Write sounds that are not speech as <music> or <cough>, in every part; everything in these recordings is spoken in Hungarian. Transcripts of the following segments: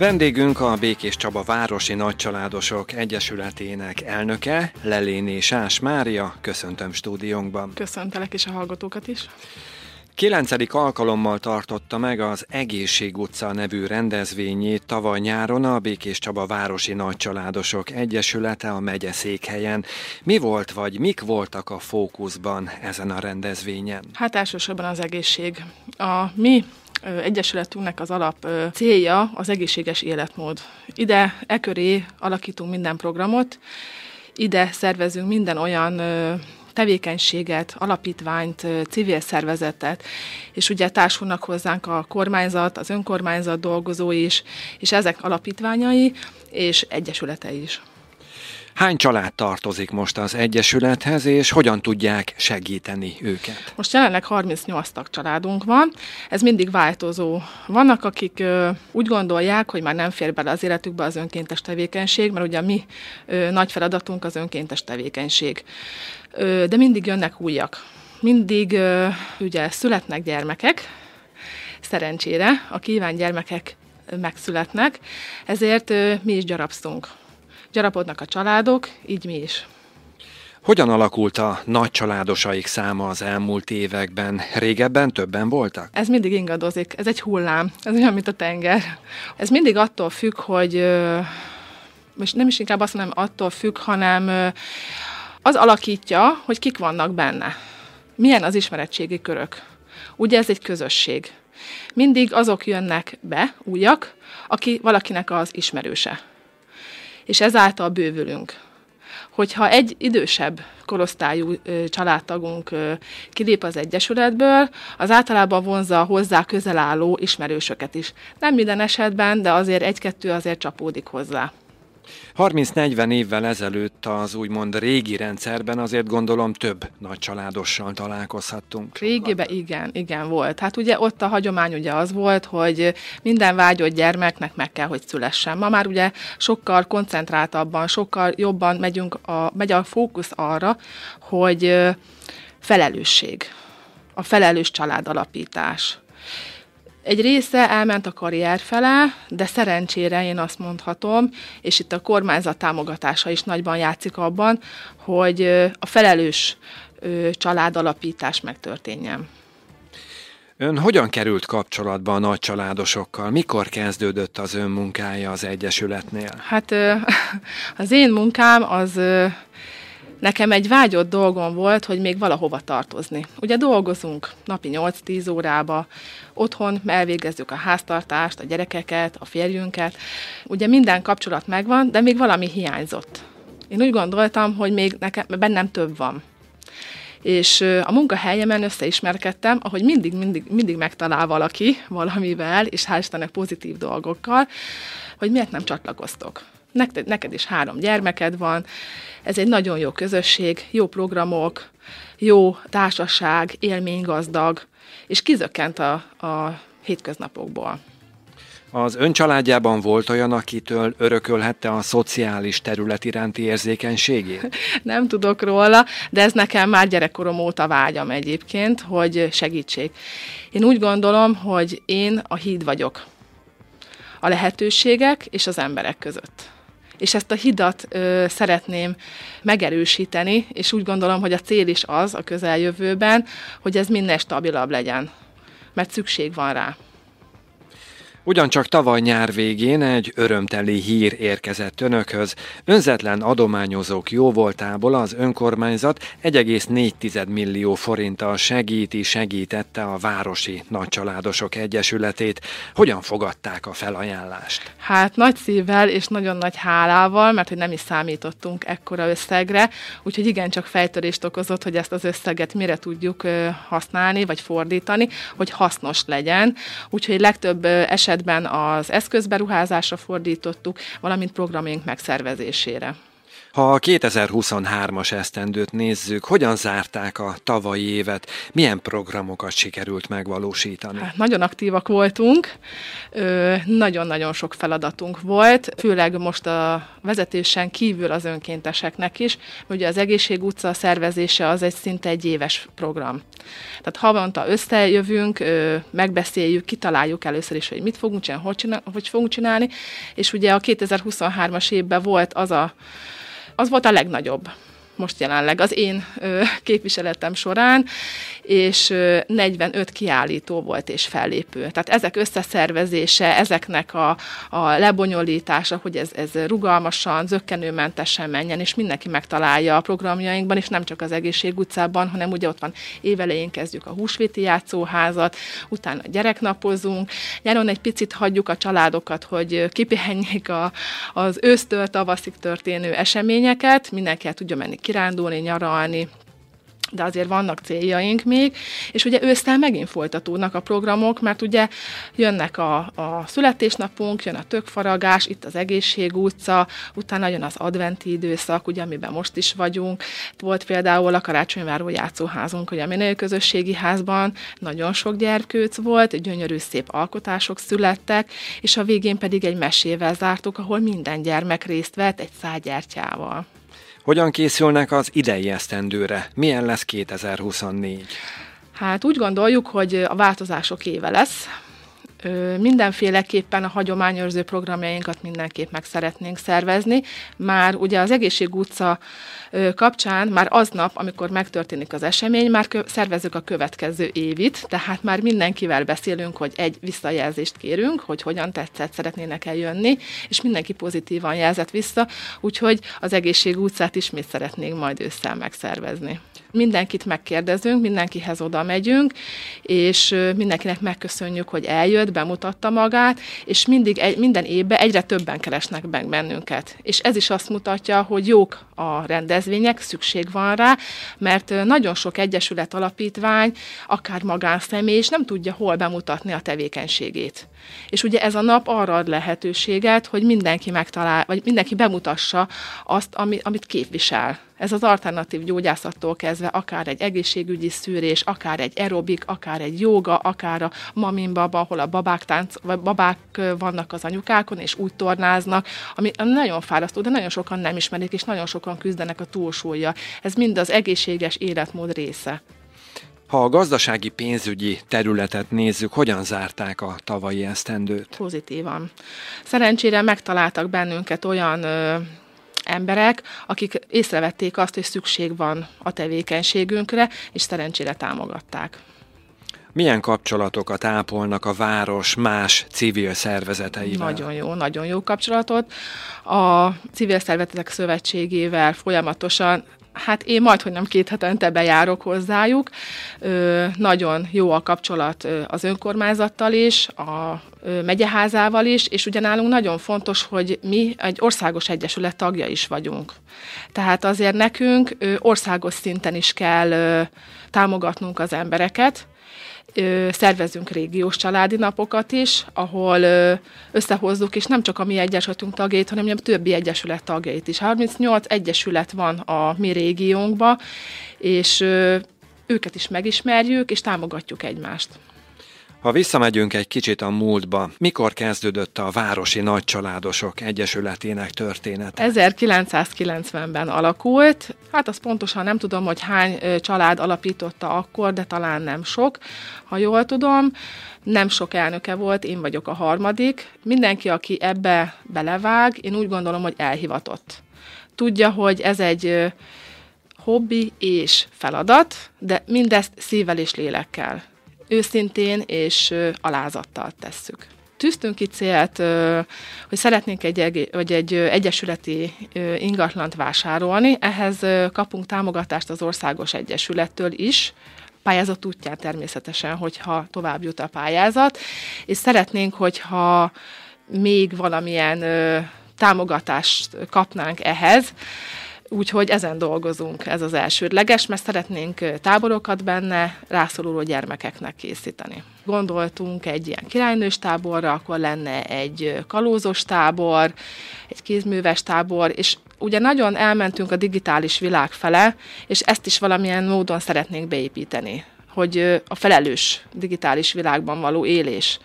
Vendégünk a Békés Csaba Városi Nagycsaládosok Egyesületének elnöke, Leléné Sás Mária. Köszöntöm stúdiónkban. Köszöntelek is a hallgatókat is. Kilencedik alkalommal tartotta meg az Egészség utca nevű rendezvényét tavaly nyáron a Békés Csaba Városi Nagycsaládosok Egyesülete a megye székhelyen. Mi volt, vagy mik voltak a fókuszban ezen a rendezvényen? Hát elsősorban az egészség. A mi Egyesületünknek az alap célja az egészséges életmód. Ide e köré alakítunk minden programot, ide szervezünk minden olyan tevékenységet, alapítványt, civil szervezetet, és ugye társulnak hozzánk a kormányzat, az önkormányzat dolgozói is, és ezek alapítványai és egyesületei is. Hány család tartozik most az Egyesülethez, és hogyan tudják segíteni őket? Most jelenleg 38 tag családunk van, ez mindig változó. Vannak, akik ö, úgy gondolják, hogy már nem fér bele az életükbe az önkéntes tevékenység, mert ugye mi ö, nagy feladatunk az önkéntes tevékenység. Ö, de mindig jönnek újak. Mindig ö, ugye születnek gyermekek, szerencsére a kíván gyermekek megszületnek, ezért ö, mi is gyarapszunk gyarapodnak a családok, így mi is. Hogyan alakult a nagy családosaik száma az elmúlt években? Régebben többen voltak? Ez mindig ingadozik, ez egy hullám, ez olyan, mint a tenger. Ez mindig attól függ, hogy most nem is inkább azt mondom, attól függ, hanem az alakítja, hogy kik vannak benne. Milyen az ismeretségi körök. Ugye ez egy közösség. Mindig azok jönnek be, újak, aki valakinek az ismerőse és ezáltal bővülünk. Hogyha egy idősebb korosztályú családtagunk kilép az Egyesületből, az általában vonzza hozzá közel álló ismerősöket is. Nem minden esetben, de azért egy-kettő azért csapódik hozzá. 30-40 évvel ezelőtt az úgymond régi rendszerben azért gondolom több nagy családossal találkozhattunk. Régiben igen, igen volt. Hát ugye ott a hagyomány ugye az volt, hogy minden vágyott gyermeknek meg kell, hogy szülessen. Ma már ugye sokkal koncentráltabban, sokkal jobban megyünk a, megy a fókusz arra, hogy felelősség, a felelős családalapítás egy része elment a karrier fele, de szerencsére én azt mondhatom, és itt a kormányzat támogatása is nagyban játszik abban, hogy a felelős családalapítás megtörténjen. Ön hogyan került kapcsolatba a nagy családosokkal? Mikor kezdődött az ön munkája az Egyesületnél? Hát <laughs> az én munkám az Nekem egy vágyott dolgom volt, hogy még valahova tartozni. Ugye dolgozunk napi 8-10 órába, otthon elvégezzük a háztartást, a gyerekeket, a férjünket. Ugye minden kapcsolat megvan, de még valami hiányzott. Én úgy gondoltam, hogy még nekem, bennem több van. És a munkahelyemen összeismerkedtem, ahogy mindig, mindig, mindig megtalál valaki valamivel, és hál' Istennek pozitív dolgokkal, hogy miért nem csatlakoztok neked, neked is három gyermeked van, ez egy nagyon jó közösség, jó programok, jó társaság, élménygazdag, és kizökkent a, a hétköznapokból. Az ön családjában volt olyan, akitől örökölhette a szociális terület iránti érzékenységét? <laughs> Nem tudok róla, de ez nekem már gyerekkorom óta vágyam egyébként, hogy segítség. Én úgy gondolom, hogy én a híd vagyok a lehetőségek és az emberek között és ezt a hidat ö, szeretném megerősíteni, és úgy gondolom, hogy a cél is az a közeljövőben, hogy ez minél stabilabb legyen, mert szükség van rá. Ugyancsak tavaly nyár végén egy örömteli hír érkezett önökhöz. Önzetlen adományozók jóvoltából az önkormányzat 1,4 millió forinttal segíti, segítette a Városi Nagycsaládosok Egyesületét. Hogyan fogadták a felajánlást? Hát nagy szívvel és nagyon nagy hálával, mert hogy nem is számítottunk ekkora összegre, úgyhogy igencsak fejtörést okozott, hogy ezt az összeget mire tudjuk használni, vagy fordítani, hogy hasznos legyen. Úgyhogy legtöbb esetben esetben az eszközberuházásra fordítottuk, valamint programjaink megszervezésére. Ha a 2023-as esztendőt nézzük, hogyan zárták a tavalyi évet, milyen programokat sikerült megvalósítani? Hát, nagyon aktívak voltunk, nagyon-nagyon sok feladatunk volt, főleg most a vezetésen kívül az önkénteseknek is, ugye az Egészség utca szervezése az egy szinte egy éves program. Tehát havonta összejövünk, megbeszéljük, kitaláljuk először is, hogy mit fogunk csinálni, hogy, hogy fogunk csinálni, és ugye a 2023-as évben volt az a az volt a legnagyobb most jelenleg az én képviseletem során, és ö, 45 kiállító volt és fellépő. Tehát ezek összeszervezése, ezeknek a, a lebonyolítása, hogy ez, ez rugalmasan, zöggenőmentesen menjen, és mindenki megtalálja a programjainkban, és nem csak az egészség utcában, hanem ugye ott van évelején kezdjük a húsvéti játszóházat, utána gyereknapozunk, nyáron egy picit hagyjuk a családokat, hogy kipihenjék a, az ősztől tavaszig történő eseményeket, mindenki el tudja menni kirándulni, nyaralni, de azért vannak céljaink még, és ugye ősztel megint folytatódnak a programok, mert ugye jönnek a, a születésnapunk, jön a tökfaragás, itt az egészség utca, utána jön az adventi időszak, ugye, amiben most is vagyunk. Volt például a Karácsonyváró játszóházunk, ugye a minél közösségi házban nagyon sok gyerkőc volt, gyönyörű szép alkotások születtek, és a végén pedig egy mesével zártuk, ahol minden gyermek részt vett egy szágyertyával. Hogyan készülnek az idei esztendőre? Milyen lesz 2024? Hát úgy gondoljuk, hogy a változások éve lesz. Mindenféleképpen a hagyományőrző programjainkat mindenképp meg szeretnénk szervezni. Már ugye az Egészség utca kapcsán már aznap, amikor megtörténik az esemény, már szervezzük a következő évit, tehát már mindenkivel beszélünk, hogy egy visszajelzést kérünk, hogy hogyan tetszett, szeretnének eljönni, és mindenki pozitívan jelzett vissza, úgyhogy az egészség utcát ismét szeretnénk majd ősszel megszervezni. Mindenkit megkérdezünk, mindenkihez oda megyünk, és mindenkinek megköszönjük, hogy eljött, bemutatta magát, és mindig egy, minden évben egyre többen keresnek meg bennünket. És ez is azt mutatja, hogy jók a rendezvények, szükség van rá, mert nagyon sok egyesület alapítvány, akár magánszemély, és nem tudja hol bemutatni a tevékenységét. És ugye ez a nap arra ad lehetőséget, hogy mindenki megtalál, vagy mindenki bemutassa azt, amit képvisel ez az alternatív gyógyászattól kezdve akár egy egészségügyi szűrés, akár egy aerobik, akár egy joga, akár a baba, ahol a babák, tánc, vagy babák vannak az anyukákon, és úgy tornáznak, ami nagyon fárasztó, de nagyon sokan nem ismerik, és nagyon sokan küzdenek a túlsúlya. Ez mind az egészséges életmód része. Ha a gazdasági pénzügyi területet nézzük, hogyan zárták a tavalyi esztendőt? Pozitívan. Szerencsére megtaláltak bennünket olyan ö, emberek, akik észrevették azt, hogy szükség van a tevékenységünkre, és szerencsére támogatták. Milyen kapcsolatokat ápolnak a város más civil szervezeteivel? Nagyon jó, nagyon jó kapcsolatot. A Civil Szervezetek Szövetségével folyamatosan Hát én majd, hogy nem két hetente bejárok hozzájuk. Ö, nagyon jó a kapcsolat az önkormányzattal is, a megyeházával is, és ugyanálunk nagyon fontos, hogy mi egy országos egyesület tagja is vagyunk. Tehát azért nekünk országos szinten is kell támogatnunk az embereket, szervezünk régiós családi napokat is, ahol összehozzuk, és nem csak a mi egyesületünk tagjait, hanem a többi egyesület tagjait is. 38 egyesület van a mi régiónkban, és őket is megismerjük, és támogatjuk egymást. Ha visszamegyünk egy kicsit a múltba, mikor kezdődött a Városi Nagycsaládosok Egyesületének története? 1990-ben alakult. Hát azt pontosan nem tudom, hogy hány család alapította akkor, de talán nem sok. Ha jól tudom, nem sok elnöke volt, én vagyok a harmadik. Mindenki, aki ebbe belevág, én úgy gondolom, hogy elhivatott. Tudja, hogy ez egy hobbi és feladat, de mindezt szívvel és lélekkel őszintén és alázattal tesszük. Tűztünk ki célt, hogy szeretnénk egy, vagy egy egyesületi ingatlant vásárolni, ehhez kapunk támogatást az Országos Egyesülettől is, pályázat útján természetesen, hogyha tovább jut a pályázat, és szeretnénk, hogyha még valamilyen támogatást kapnánk ehhez, Úgyhogy ezen dolgozunk, ez az elsődleges, mert szeretnénk táborokat benne rászoruló gyermekeknek készíteni. Gondoltunk egy ilyen királynős táborra, akkor lenne egy kalózos tábor, egy kézműves tábor, és ugye nagyon elmentünk a digitális világ fele, és ezt is valamilyen módon szeretnénk beépíteni, hogy a felelős digitális világban való élés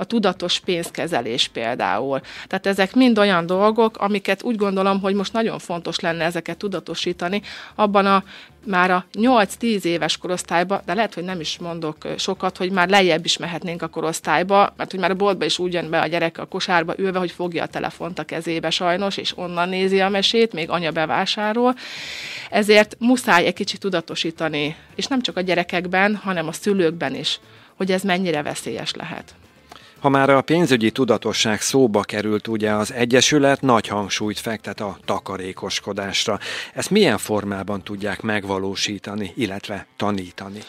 a tudatos pénzkezelés például. Tehát ezek mind olyan dolgok, amiket úgy gondolom, hogy most nagyon fontos lenne ezeket tudatosítani abban a már a 8-10 éves korosztályba, de lehet, hogy nem is mondok sokat, hogy már lejjebb is mehetnénk a korosztályba, mert hogy már a boltba is úgy jön be a gyerek a kosárba ülve, hogy fogja a telefont a kezébe sajnos, és onnan nézi a mesét, még anya bevásárol. Ezért muszáj egy kicsit tudatosítani, és nem csak a gyerekekben, hanem a szülőkben is, hogy ez mennyire veszélyes lehet. Ha már a pénzügyi tudatosság szóba került, ugye az Egyesület nagy hangsúlyt fektet a takarékoskodásra. Ezt milyen formában tudják megvalósítani, illetve tanítani?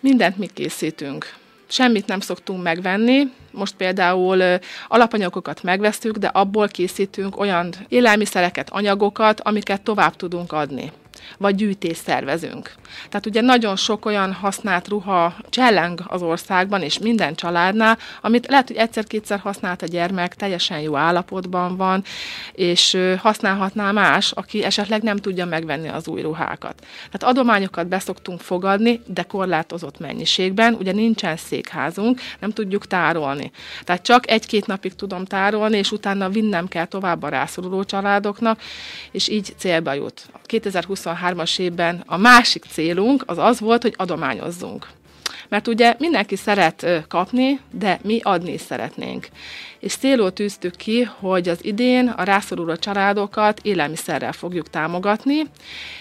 Mindent mi készítünk. Semmit nem szoktunk megvenni. Most például alapanyagokat megvesztük, de abból készítünk olyan élelmiszereket, anyagokat, amiket tovább tudunk adni vagy gyűjtést szervezünk. Tehát ugye nagyon sok olyan használt ruha cselleng az országban, és minden családnál, amit lehet, hogy egyszer-kétszer használt a gyermek, teljesen jó állapotban van, és használhatná más, aki esetleg nem tudja megvenni az új ruhákat. Tehát adományokat beszoktunk fogadni, de korlátozott mennyiségben, ugye nincsen székházunk, nem tudjuk tárolni. Tehát csak egy-két napig tudom tárolni, és utána vinnem kell tovább a rászoruló családoknak, és így célba jut. 2023-as évben a másik célunk az az volt, hogy adományozzunk. Mert ugye mindenki szeret kapni, de mi adni szeretnénk. És célul tűztük ki, hogy az idén a rászoruló családokat élelmiszerrel fogjuk támogatni,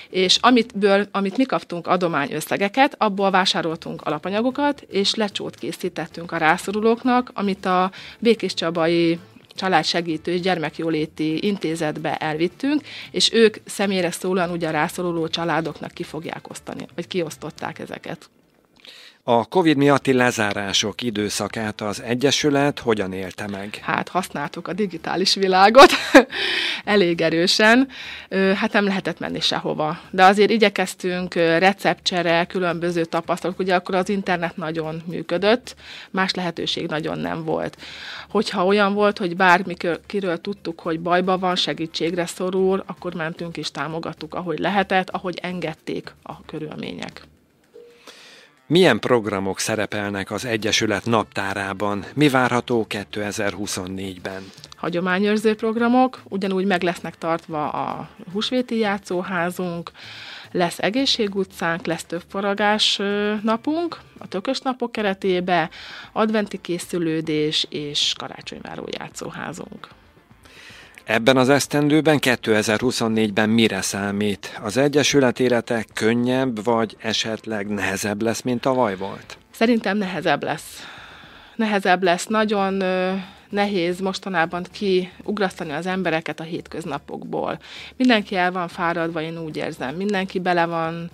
és amitből, amit mi kaptunk adományösszegeket, abból vásároltunk alapanyagokat, és lecsót készítettünk a rászorulóknak, amit a Békés Csabai családsegítő és gyermekjóléti intézetbe elvittünk, és ők személyre szólóan ugye a rászoruló családoknak ki fogják osztani, vagy kiosztották ezeket. A Covid miatti lezárások időszakát az Egyesület hogyan élte meg? Hát használtuk a digitális világot <laughs> elég erősen. Hát nem lehetett menni sehova. De azért igyekeztünk receptcsere, különböző tapasztalatok. Ugye akkor az internet nagyon működött, más lehetőség nagyon nem volt. Hogyha olyan volt, hogy bármikiről tudtuk, hogy bajba van, segítségre szorul, akkor mentünk és támogattuk, ahogy lehetett, ahogy engedték a körülmények. Milyen programok szerepelnek az Egyesület naptárában? Mi várható 2024-ben? Hagyományőrző programok, ugyanúgy meg lesznek tartva a húsvéti játszóházunk, lesz egészségutcánk, lesz több foragás napunk, a tökös napok keretébe, adventi készülődés és karácsonyváró játszóházunk. Ebben az esztendőben 2024-ben mire számít? Az Egyesület élete könnyebb, vagy esetleg nehezebb lesz, mint tavaly volt? Szerintem nehezebb lesz. Nehezebb lesz. Nagyon nehéz mostanában kiugrasztani az embereket a hétköznapokból. Mindenki el van fáradva, én úgy érzem. Mindenki bele van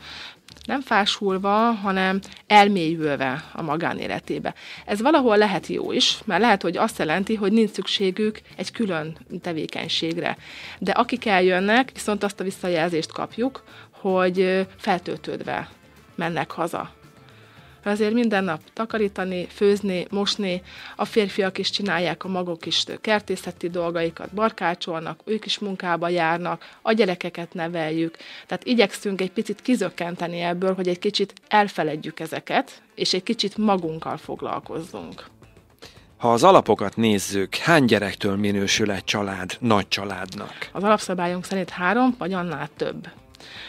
nem fásulva, hanem elmélyülve a magánéletébe. Ez valahol lehet jó is, mert lehet, hogy azt jelenti, hogy nincs szükségük egy külön tevékenységre. De akik eljönnek, viszont azt a visszajelzést kapjuk, hogy feltöltődve mennek haza azért minden nap takarítani, főzni, mosni, a férfiak is csinálják a maguk is kertészeti dolgaikat, barkácsolnak, ők is munkába járnak, a gyerekeket neveljük. Tehát igyekszünk egy picit kizökkenteni ebből, hogy egy kicsit elfeledjük ezeket, és egy kicsit magunkkal foglalkozzunk. Ha az alapokat nézzük, hány gyerektől minősül egy család nagy családnak? Az alapszabályunk szerint három, vagy annál több.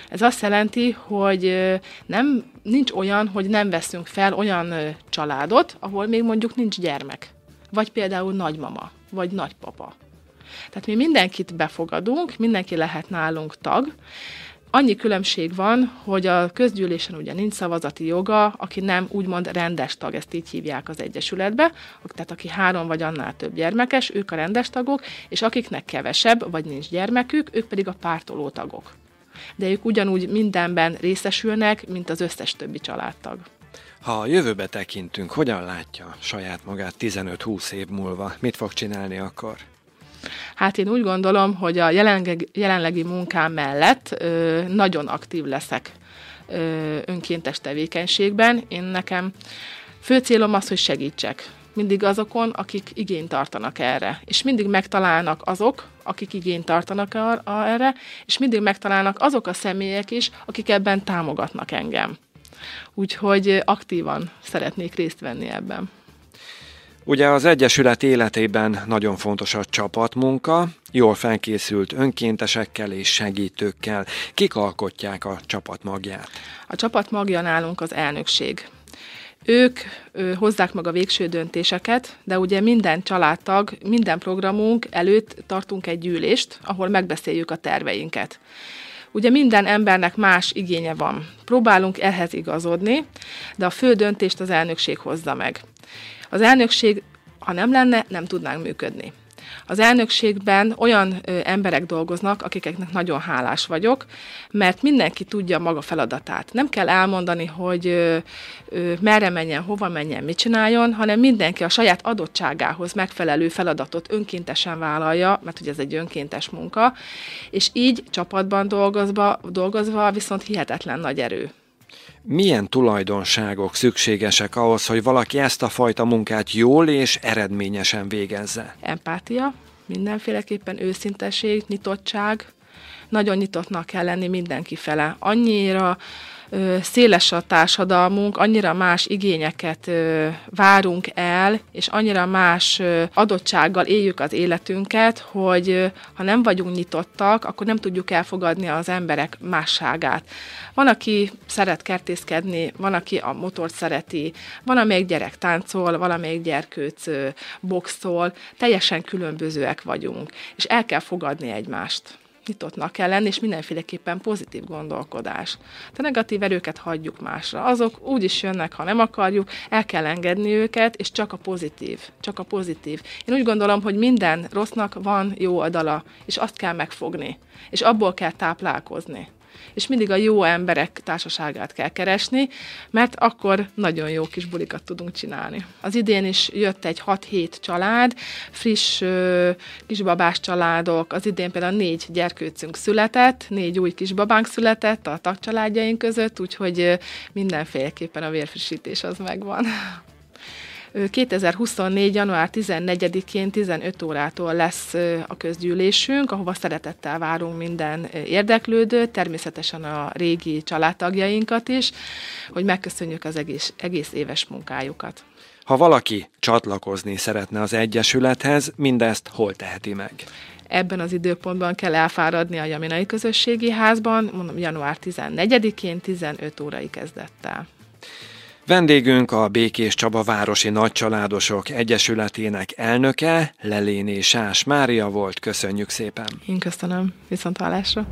Ez azt jelenti, hogy nem, nincs olyan, hogy nem veszünk fel olyan családot, ahol még mondjuk nincs gyermek. Vagy például nagymama, vagy nagypapa. Tehát mi mindenkit befogadunk, mindenki lehet nálunk tag, Annyi különbség van, hogy a közgyűlésen ugye nincs szavazati joga, aki nem úgymond rendes tag, ezt így hívják az Egyesületbe, tehát aki három vagy annál több gyermekes, ők a rendes tagok, és akiknek kevesebb, vagy nincs gyermekük, ők pedig a pártoló tagok de ők ugyanúgy mindenben részesülnek, mint az összes többi családtag. Ha a jövőbe tekintünk, hogyan látja saját magát 15-20 év múlva? Mit fog csinálni akkor? Hát én úgy gondolom, hogy a jelenlegi, jelenlegi munkám mellett ö, nagyon aktív leszek ö, önkéntes tevékenységben. Én nekem fő célom az, hogy segítsek mindig azokon, akik igényt tartanak erre. És mindig megtalálnak azok, akik igényt tartanak erre, és mindig megtalálnak azok a személyek is, akik ebben támogatnak engem. Úgyhogy aktívan szeretnék részt venni ebben. Ugye az Egyesület életében nagyon fontos a csapatmunka, jól felkészült önkéntesekkel és segítőkkel. Kik alkotják a csapat magját? A csapat magja nálunk az elnökség. Ők ö, hozzák meg a végső döntéseket, de ugye minden családtag, minden programunk előtt tartunk egy gyűlést, ahol megbeszéljük a terveinket. Ugye minden embernek más igénye van. Próbálunk ehhez igazodni, de a fő döntést az elnökség hozza meg. Az elnökség, ha nem lenne, nem tudnánk működni. Az elnökségben olyan emberek dolgoznak, akiknek nagyon hálás vagyok, mert mindenki tudja maga feladatát. Nem kell elmondani, hogy merre menjen, hova menjen, mit csináljon, hanem mindenki a saját adottságához megfelelő feladatot önkéntesen vállalja, mert ugye ez egy önkéntes munka, és így csapatban dolgozva, dolgozva viszont hihetetlen nagy erő. Milyen tulajdonságok szükségesek ahhoz, hogy valaki ezt a fajta munkát jól és eredményesen végezze? Empátia, mindenféleképpen őszinteség, nyitottság, nagyon nyitottnak kell lenni mindenki fele. Annyira széles a társadalmunk, annyira más igényeket várunk el, és annyira más adottsággal éljük az életünket, hogy ha nem vagyunk nyitottak, akkor nem tudjuk elfogadni az emberek másságát. Van, aki szeret kertészkedni, van, aki a motort szereti, van, amelyik gyerek táncol, valamelyik gyerkőc boxol, teljesen különbözőek vagyunk, és el kell fogadni egymást nyitottnak kell lenni, és mindenféleképpen pozitív gondolkodás. A negatív erőket hagyjuk másra. Azok úgy is jönnek, ha nem akarjuk, el kell engedni őket, és csak a pozitív. Csak a pozitív. Én úgy gondolom, hogy minden rossznak van jó oldala, és azt kell megfogni, és abból kell táplálkozni és mindig a jó emberek társaságát kell keresni, mert akkor nagyon jó kis bulikat tudunk csinálni. Az idén is jött egy 6-7 család, friss kisbabás családok, az idén például négy gyerkőcünk született, négy új kisbabánk született a tagcsaládjaink között, úgyhogy mindenféleképpen a vérfrissítés az megvan. 2024. január 14-én 15 órától lesz a közgyűlésünk, ahova szeretettel várunk minden érdeklődőt, természetesen a régi családtagjainkat is, hogy megköszönjük az egész, egész éves munkájukat. Ha valaki csatlakozni szeretne az Egyesülethez, mindezt hol teheti meg? ebben az időpontban kell elfáradni a Jaminai Közösségi Házban, mondom, január 14-én 15 órai kezdettel. Vendégünk a Békés Csaba Városi Nagycsaládosok Egyesületének elnöke, Leléné Sás Mária volt. Köszönjük szépen! Én köszönöm. Viszont hallásra!